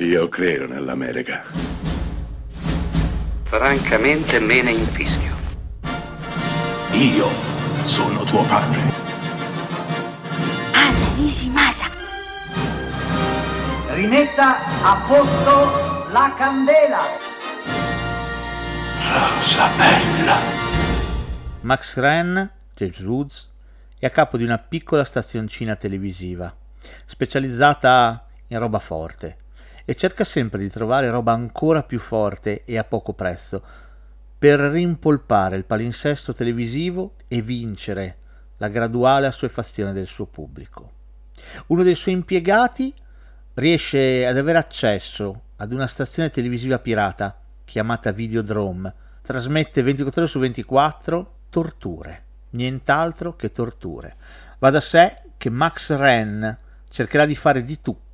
Io credo nell'America. Francamente me ne infischio. Io sono tuo padre. Anna Nishimasa. Rimetta a posto la candela. Rosa bella. Max Wren, James Woods, è a capo di una piccola stazioncina televisiva, specializzata in roba forte, e cerca sempre di trovare roba ancora più forte e a poco prezzo, per rimpolpare il palinsesto televisivo e vincere la graduale assuefazione del suo pubblico. Uno dei suoi impiegati riesce ad avere accesso ad una stazione televisiva pirata chiamata Videodrome, trasmette 24 ore su 24 torture, nient'altro che torture. Va da sé che Max Wren cercherà di fare di tutto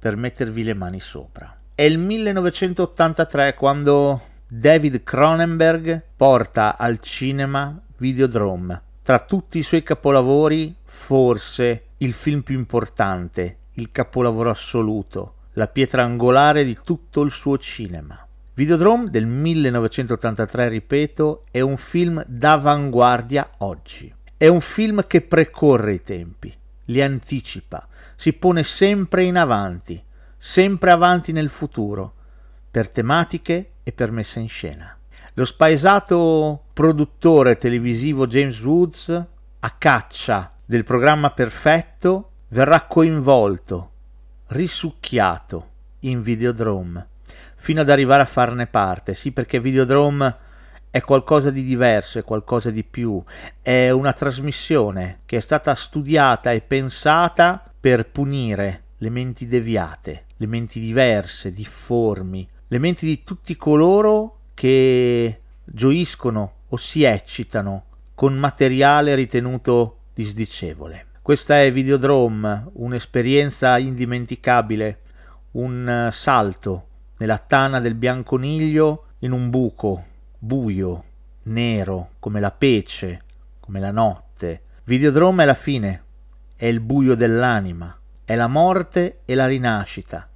per mettervi le mani sopra. È il 1983 quando David Cronenberg porta al cinema Videodrome. Tra tutti i suoi capolavori, forse il film più importante, il capolavoro assoluto, la pietra angolare di tutto il suo cinema. Videodrome del 1983, ripeto, è un film d'avanguardia oggi. È un film che precorre i tempi, li anticipa, si pone sempre in avanti, sempre avanti nel futuro, per tematiche e per messa in scena. Lo spaesato produttore televisivo James Woods, a caccia del programma perfetto, verrà coinvolto, risucchiato in Videodrome, fino ad arrivare a farne parte. Sì, perché Videodrome è qualcosa di diverso, è qualcosa di più, è una trasmissione che è stata studiata e pensata per punire le menti deviate, le menti diverse, difformi, le menti di tutti coloro che gioiscono o si eccitano con materiale ritenuto disdicevole. Questa è Videodrome, un'esperienza indimenticabile, un salto nella tana del bianconiglio in un buco buio, nero, come la pece, come la notte. Videodrome è la fine, è il buio dell'anima, è la morte e la rinascita,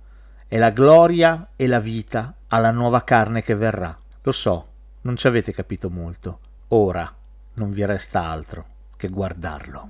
è la gloria e la vita alla nuova carne che verrà. Lo so, non ci avete capito molto. Ora non vi resta altro che guardarlo.